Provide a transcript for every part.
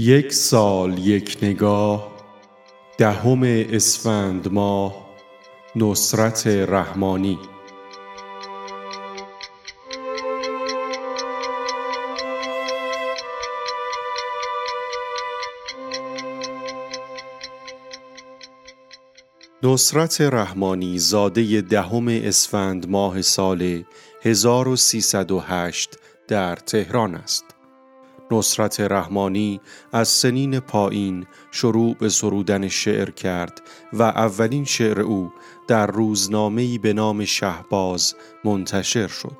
یک سال یک نگاه دهم اسفند ماه نصرت رحمانی نصرت رحمانی زاده دهم اسفند ماه سال 1308 در تهران است. نصرت رحمانی از سنین پایین شروع به سرودن شعر کرد و اولین شعر او در روزنامه‌ای به نام شهباز منتشر شد.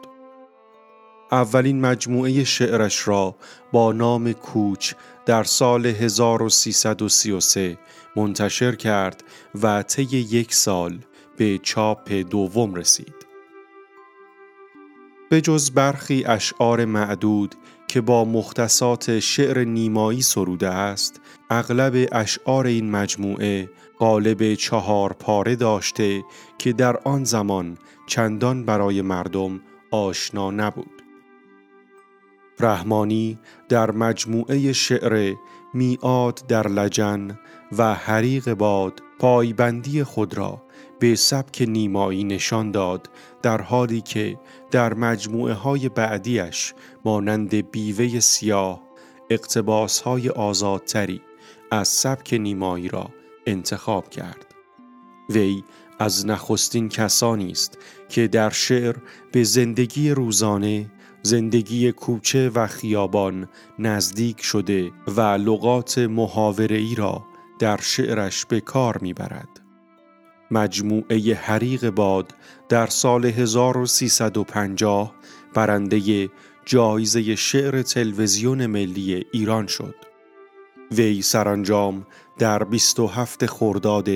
اولین مجموعه شعرش را با نام کوچ در سال 1333 منتشر کرد و طی یک سال به چاپ دوم رسید. به جز برخی اشعار معدود که با مختصات شعر نیمایی سروده است اغلب اشعار این مجموعه قالب چهار پاره داشته که در آن زمان چندان برای مردم آشنا نبود. رحمانی در مجموعه شعر میاد در لجن و حریق باد پایبندی خود را به سبک نیمایی نشان داد در حالی که در مجموعه های بعدیش مانند بیوه سیاه اقتباس های آزادتری از سبک نیمایی را انتخاب کرد. وی از نخستین کسانی است که در شعر به زندگی روزانه زندگی کوچه و خیابان نزدیک شده و لغات محاوره ای را در شعرش به کار می‌برد. مجموعه حریق باد در سال 1350 برنده جایزه شعر تلویزیون ملی ایران شد. وی سرانجام در 27 خرداد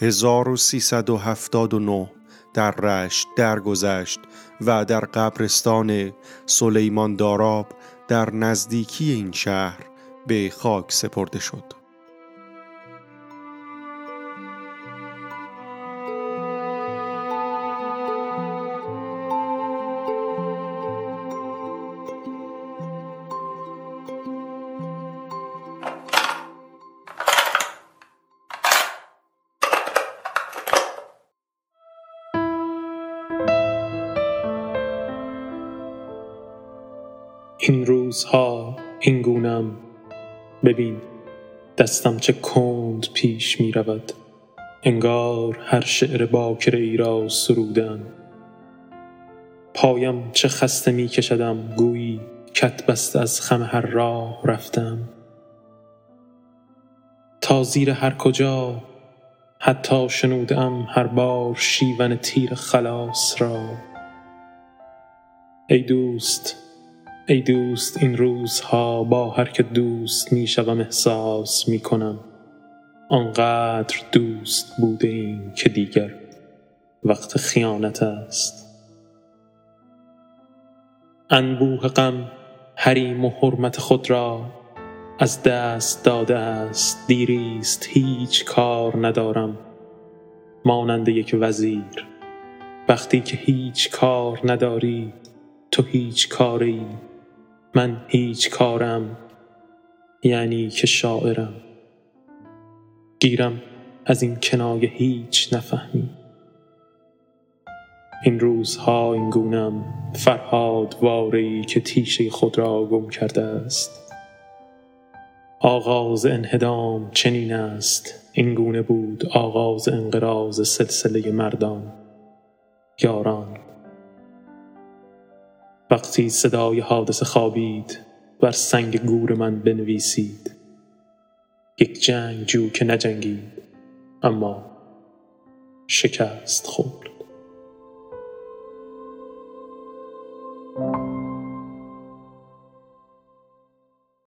1379 در رشت درگذشت و در قبرستان سلیمان داراب در نزدیکی این شهر به خاک سپرده شد. روزها این گونم. ببین دستم چه کند پیش می رود. انگار هر شعر باکره ای را سرودن پایم چه خسته می کشدم گویی کت بست از خم هر راه رفتم تا زیر هر کجا حتی شنودم هر بار شیون تیر خلاص را. ای دوست ای دوست این روزها با هر که دوست می شوم احساس می کنم آنقدر دوست بوده این که دیگر وقت خیانت است. انبوه غم حریم و حرمت خود را از دست داده است. دیریست هیچ کار ندارم. مانند یک وزیر. وقتی که هیچ کار نداری تو هیچ کاری من هیچ کارم یعنی که شاعرم. گیرم از این کنایه هیچ نفهمی. این روزها این گونم فرهاد واری که تیشه خود را گم کرده است. آغاز انهدام چنین است. این گونه بود آغاز انقراض سلسله مردان. یاران وقتی صدای حادث خوابید بر سنگ گور من بنویسید. یک جنگ جو که نجنگید اما شکست خورد.